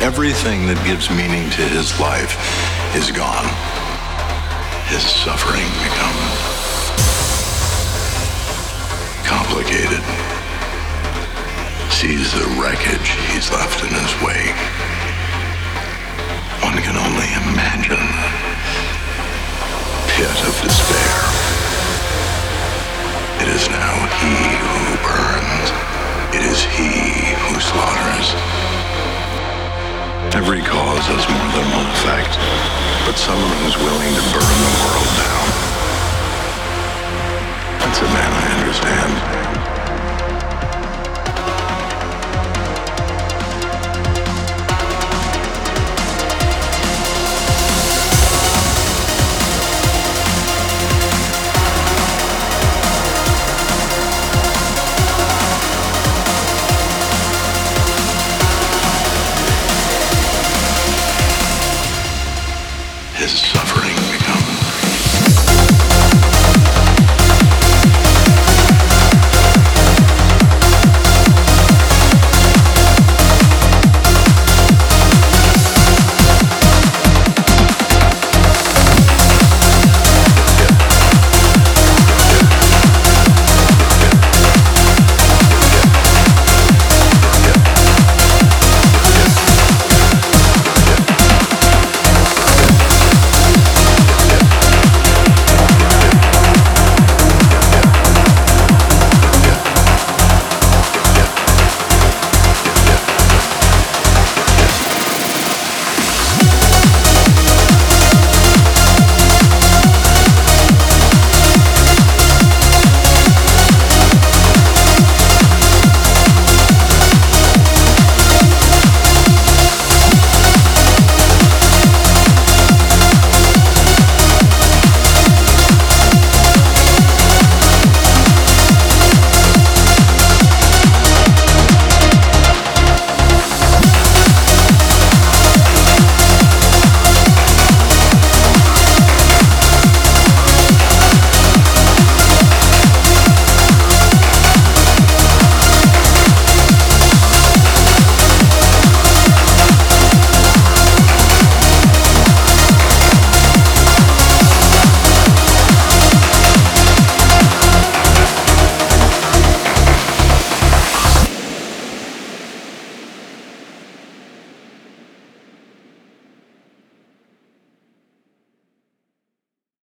everything that gives meaning to his life is gone. His suffering becomes complicated. Sees the wreckage he's left in his wake. One can only imagine the pit of despair. It is now he who burns. Cause has more than one effect, but someone who's willing to burn the world down.